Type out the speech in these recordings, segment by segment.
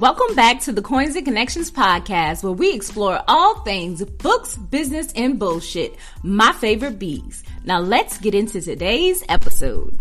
Welcome back to the Coins and Connections podcast, where we explore all things books, business, and bullshit. My favorite bees. Now let's get into today's episode.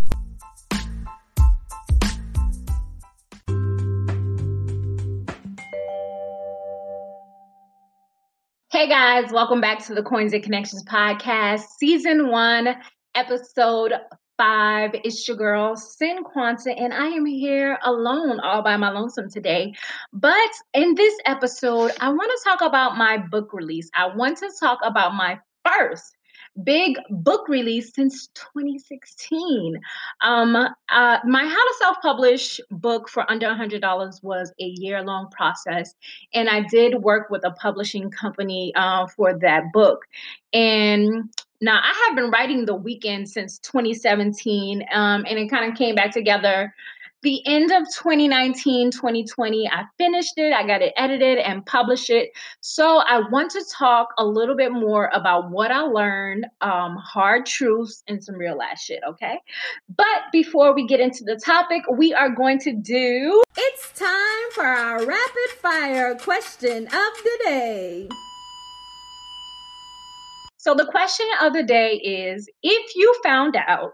Hey guys, welcome back to the Coins and Connections podcast, season one, episode five. It's your girl, Sin Quanta, and I am here alone, all by my lonesome today. But in this episode, I want to talk about my book release. I want to talk about my first big book release since 2016. Um, uh, my How to Self Publish book for under $100 was a year long process. And I did work with a publishing company uh, for that book. And now, I have been writing The Weekend since 2017, um, and it kind of came back together. The end of 2019 2020 i finished it i got it edited and published it. So i want to talk a little bit more about what i learned um, hard truths and some real ass shit okay? But before we get into the topic we are going to do it's time for our rapid fire question of the day so the question of the day is if you found out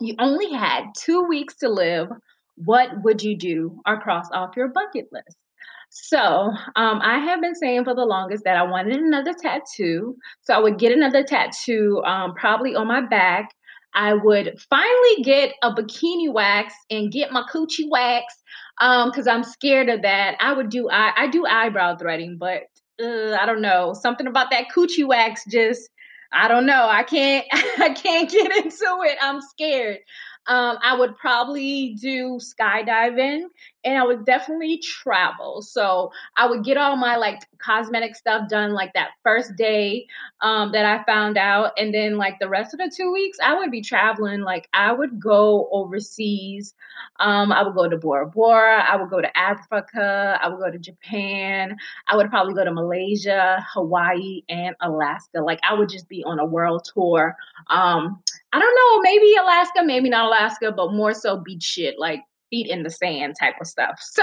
you only had two weeks to live, what would you do or cross off your bucket list? So um, I have been saying for the longest that I wanted another tattoo. So I would get another tattoo, um, probably on my back. I would finally get a bikini wax and get my coochie wax because um, I'm scared of that. I would do I, I do eyebrow threading, but uh, I don't know. Something about that coochie wax just I don't know. I can't I can't get into it. I'm scared. Um, I would probably do skydiving and I would definitely travel. So I would get all my like cosmetic stuff done like that first day um, that I found out. And then like the rest of the two weeks, I would be traveling. Like I would go overseas. Um, I would go to Bora Bora. I would go to Africa. I would go to Japan. I would probably go to Malaysia, Hawaii, and Alaska. Like I would just be on a world tour. Um, I don't know, maybe Alaska, maybe not Alaska, but more so beach shit. Like feet in the sand type of stuff. So,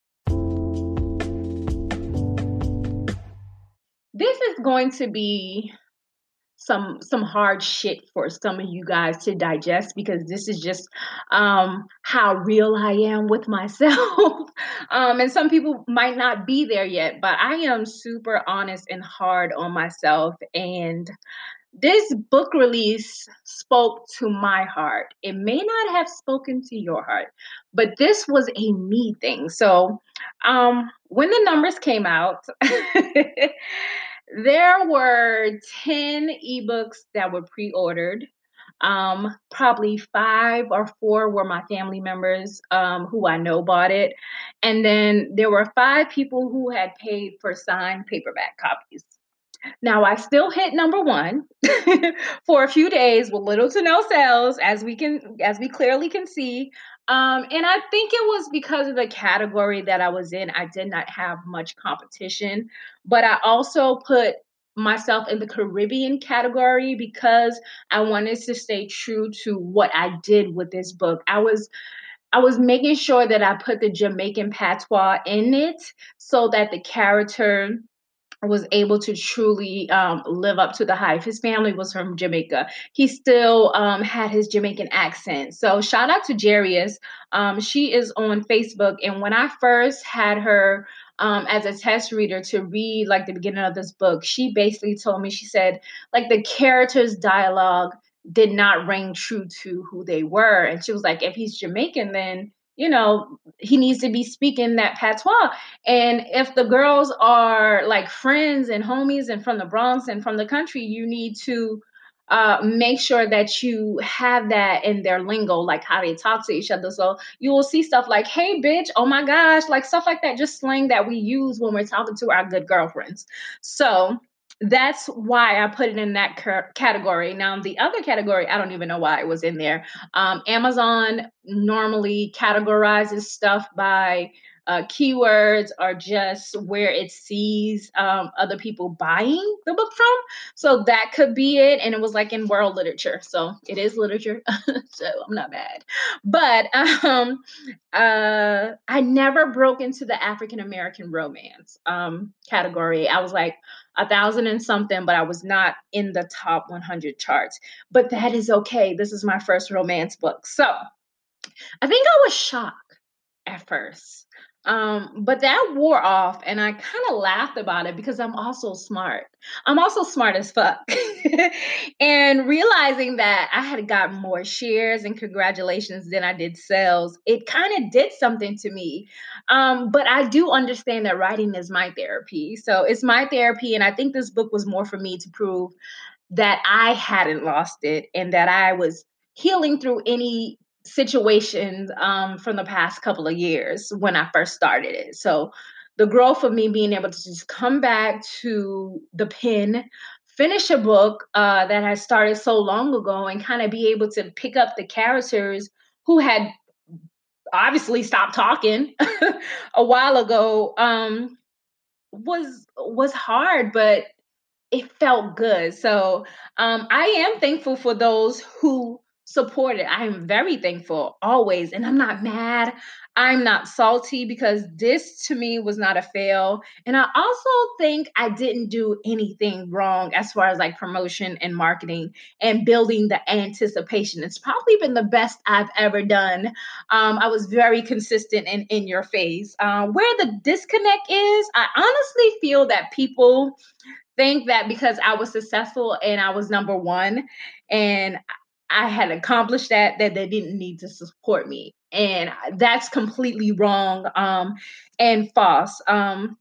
This is going to be some some hard shit for some of you guys to digest because this is just um, how real I am with myself. um, and some people might not be there yet, but I am super honest and hard on myself and this book release spoke to my heart. It may not have spoken to your heart, but this was a me thing. So, um, when the numbers came out, there were 10 ebooks that were pre ordered. Um, probably five or four were my family members um, who I know bought it. And then there were five people who had paid for signed paperback copies. Now I still hit number one for a few days with little to no sales, as we can as we clearly can see. Um, and I think it was because of the category that I was in. I did not have much competition, but I also put myself in the Caribbean category because I wanted to stay true to what I did with this book. I was I was making sure that I put the Jamaican patois in it so that the character was able to truly um, live up to the hype. His family was from Jamaica. He still um, had his Jamaican accent. So shout out to Jarius. Um, she is on Facebook, and when I first had her um, as a test reader to read like the beginning of this book, she basically told me she said like the characters' dialogue did not ring true to who they were, and she was like, if he's Jamaican, then you know, he needs to be speaking that patois. And if the girls are like friends and homies and from the Bronx and from the country, you need to uh, make sure that you have that in their lingo, like how they talk to each other. So you will see stuff like, hey, bitch, oh my gosh, like stuff like that, just slang that we use when we're talking to our good girlfriends. So that's why I put it in that category. Now, the other category, I don't even know why it was in there. Um, Amazon normally categorizes stuff by uh, keywords or just where it sees um, other people buying the book from. So that could be it. And it was like in world literature. So it is literature. so I'm not bad. But um, uh, I never broke into the African American romance um, category. I was like a thousand and something, but I was not in the top 100 charts. But that is okay. This is my first romance book. So I think I was shocked at first um, but that wore off, and I kind of laughed about it because I'm also smart. I'm also smart as fuck. and realizing that I had gotten more shares and congratulations than I did sales, it kind of did something to me. Um, but I do understand that writing is my therapy. So it's my therapy, and I think this book was more for me to prove that I hadn't lost it and that I was healing through any situations um, from the past couple of years when I first started it. So the growth of me being able to just come back to the pen, finish a book uh, that I started so long ago, and kind of be able to pick up the characters who had obviously stopped talking a while ago um, was was hard, but it felt good. So um, I am thankful for those who supported. I am very thankful always. And I'm not mad. I'm not salty because this to me was not a fail. And I also think I didn't do anything wrong as far as like promotion and marketing and building the anticipation. It's probably been the best I've ever done. Um, I was very consistent and in your face. Uh, where the disconnect is, I honestly feel that people think that because I was successful and I was number one and I had accomplished that, that they didn't need to support me. And that's completely wrong um, and false. Um,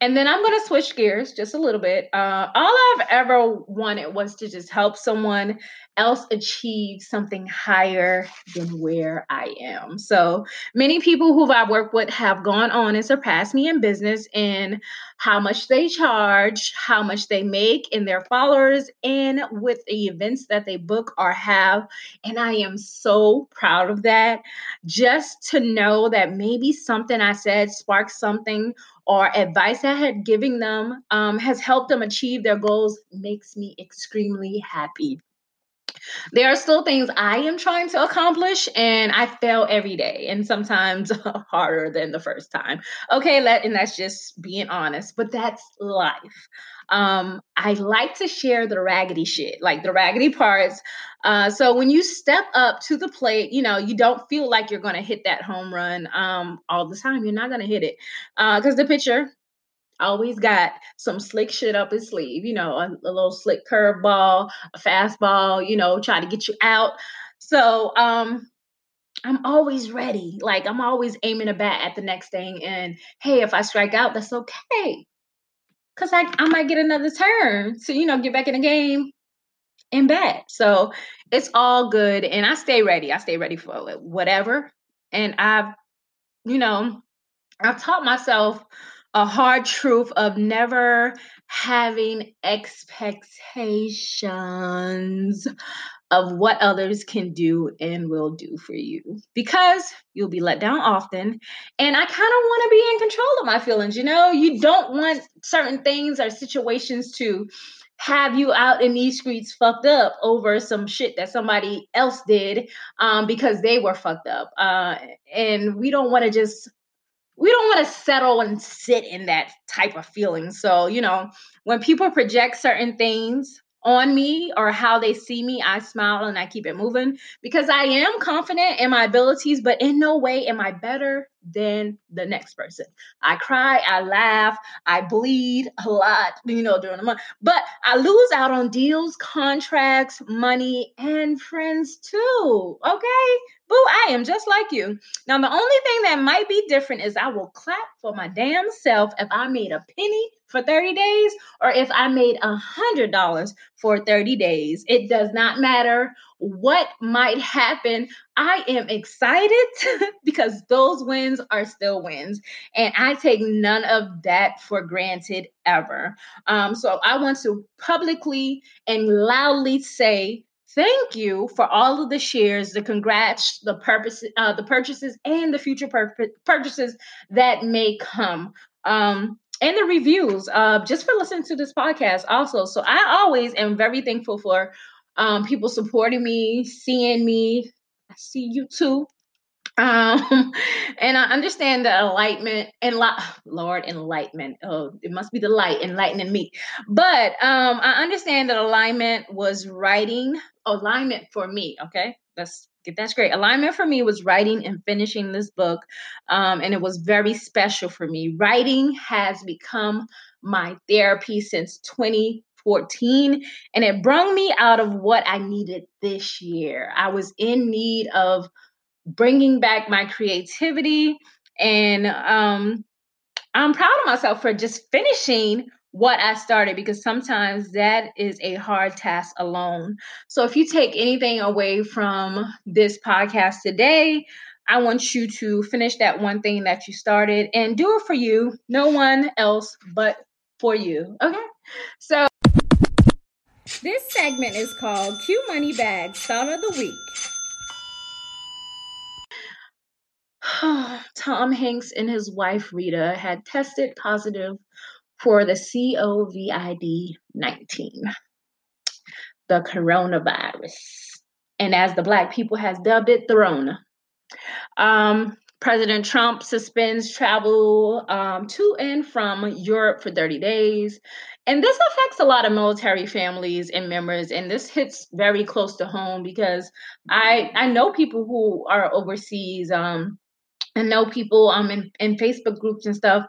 and then I'm going to switch gears just a little bit. Uh, all I've ever wanted was to just help someone else achieve something higher than where I am. So many people who I work with have gone on and surpassed me in business in how much they charge, how much they make, in their followers, and with the events that they book or have. And I am so proud of that. Just to know that maybe something I said sparked something or advice I had given them um, has helped them achieve their goals makes me extremely happy. There are still things I am trying to accomplish, and I fail every day, and sometimes harder than the first time. Okay, let, and that's just being honest, but that's life. Um, I like to share the raggedy shit, like the raggedy parts. Uh, so when you step up to the plate, you know, you don't feel like you're going to hit that home run um, all the time. You're not going to hit it because uh, the pitcher always got some slick shit up his sleeve, you know, a, a little slick curveball, a fastball, you know, try to get you out. So, um, I'm always ready. Like I'm always aiming a bat at the next thing. And hey, if I strike out, that's okay. Cause I, I might get another turn to, you know, get back in the game and bat. So it's all good. And I stay ready. I stay ready for whatever. And I've, you know, I've taught myself a hard truth of never having expectations of what others can do and will do for you because you'll be let down often. And I kind of want to be in control of my feelings. You know, you don't want certain things or situations to have you out in these streets fucked up over some shit that somebody else did um, because they were fucked up. Uh, and we don't want to just we don't want to settle and sit in that type of feeling. So, you know, when people project certain things on me or how they see me, I smile and I keep it moving because I am confident in my abilities, but in no way am I better than the next person. I cry, I laugh, I bleed a lot, you know, during the month, but I lose out on deals, contracts, money, and friends too. Okay. Boo, I am just like you. Now, the only thing that might be different is I will clap for my damn self if I made a penny for 30 days or if I made a $100 for 30 days. It does not matter what might happen. I am excited because those wins are still wins. And I take none of that for granted ever. Um, so I want to publicly and loudly say, Thank you for all of the shares, the congrats, the purpose, uh, the purchases, and the future pur- purchases that may come. Um, and the reviews uh, just for listening to this podcast also so i always am very thankful for um, people supporting me seeing me i see you too um, and I understand the enlightenment and Lord enlightenment. Oh, it must be the light enlightening me. But um, I understand that alignment was writing alignment for me. Okay, let's get that. Alignment for me was writing and finishing this book, um, and it was very special for me. Writing has become my therapy since 2014 and it brought me out of what I needed this year. I was in need of bringing back my creativity. And um, I'm proud of myself for just finishing what I started because sometimes that is a hard task alone. So if you take anything away from this podcast today, I want you to finish that one thing that you started and do it for you, no one else but for you. Okay? So this segment is called Q Money Bag Thought of the Week. Tom Hanks and his wife Rita had tested positive for the COVID 19, the coronavirus. And as the Black people has dubbed it, the Rona. Um, President Trump suspends travel um, to and from Europe for 30 days. And this affects a lot of military families and members. And this hits very close to home because I, I know people who are overseas. Um, and know people um in, in Facebook groups and stuff,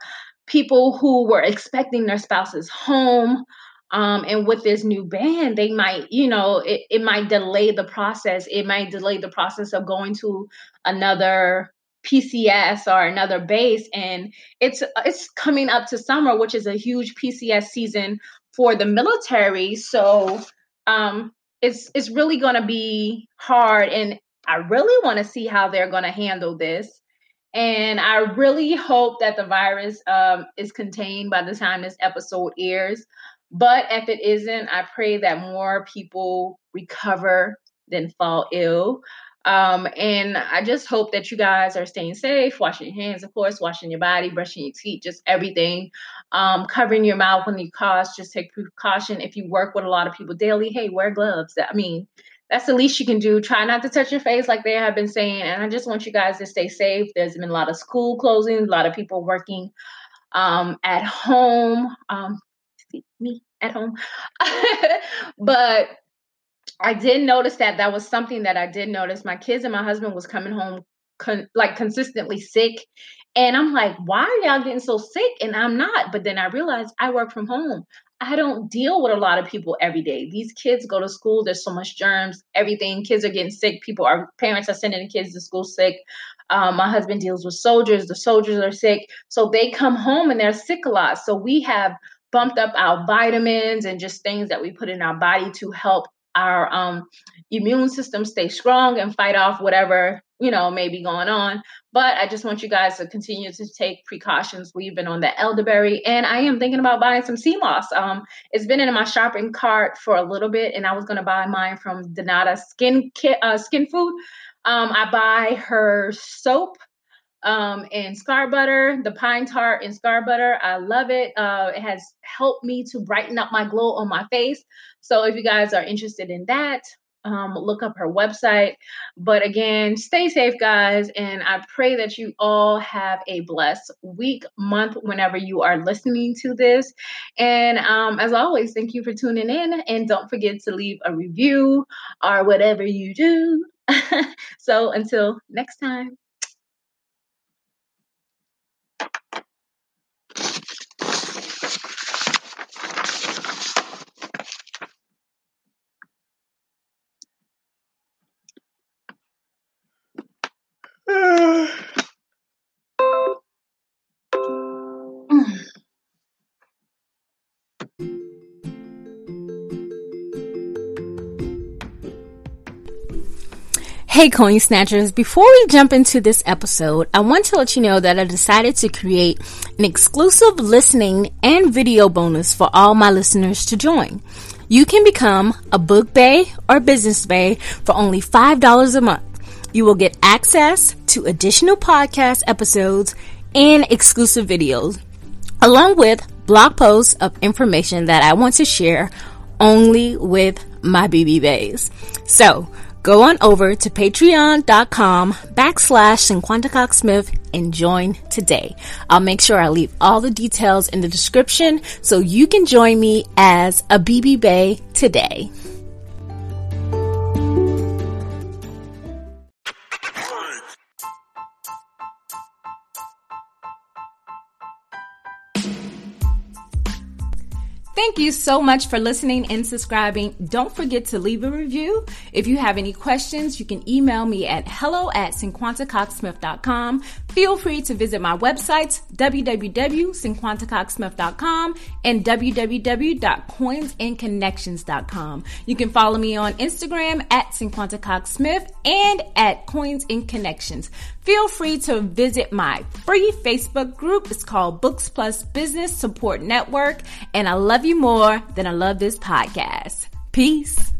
people who were expecting their spouses home. Um, and with this new ban, they might, you know, it, it might delay the process. It might delay the process of going to another PCS or another base. And it's it's coming up to summer, which is a huge PCS season for the military. So um, it's it's really going to be hard, and I really want to see how they're going to handle this. And I really hope that the virus um, is contained by the time this episode airs. But if it isn't, I pray that more people recover than fall ill. Um, and I just hope that you guys are staying safe, washing your hands, of course, washing your body, brushing your teeth, just everything. Um, covering your mouth when you cough, just take precaution. If you work with a lot of people daily, hey, wear gloves. I mean, that's the least you can do. Try not to touch your face like they have been saying. And I just want you guys to stay safe. There's been a lot of school closings, a lot of people working um, at home. Um, see me at home. but I did notice that that was something that I did notice. My kids and my husband was coming home con- like consistently sick. And I'm like, why are y'all getting so sick? And I'm not. But then I realized I work from home. I don't deal with a lot of people every day. These kids go to school, there's so much germs, everything. Kids are getting sick. People are parents are sending the kids to school sick. Um, my husband deals with soldiers. The soldiers are sick. So they come home and they're sick a lot. So we have bumped up our vitamins and just things that we put in our body to help our um, immune system stay strong and fight off whatever you know may be going on. But i just want you guys to continue to take precautions. We've been on the elderberry and i am thinking about buying some sea moss. Um, it's been in my shopping cart for a little bit and i was going to buy mine from donata skin uh, skin food. Um, i buy her soap um, and scar butter, the pine tar and scar butter. I love it. Uh, it has helped me to brighten up my glow on my face. So if you guys are interested in that, um, look up her website. But again, stay safe, guys. And I pray that you all have a blessed week, month, whenever you are listening to this. And um, as always, thank you for tuning in. And don't forget to leave a review or whatever you do. so until next time. Hey, Coin Snatchers, before we jump into this episode, I want to let you know that I decided to create an exclusive listening and video bonus for all my listeners to join. You can become a book bay or business bay for only $5 a month. You will get access to additional podcast episodes and exclusive videos, along with blog posts of information that I want to share only with my BB Bays. So, go on over to patreon.com backslash Smith and join today. I'll make sure I leave all the details in the description so you can join me as a BB Bay today. Thank you so much for listening and subscribing. Don't forget to leave a review. If you have any questions, you can email me at hello at cinquantacocksmith.com. Feel free to visit my websites, www.cinquantacocksmith.com and www.coinsandconnections.com. You can follow me on Instagram at cinquantacocksmith and at Coins and Connections. Feel free to visit my free Facebook group. It's called Books Plus Business Support Network. And I love you more than I love this podcast. Peace.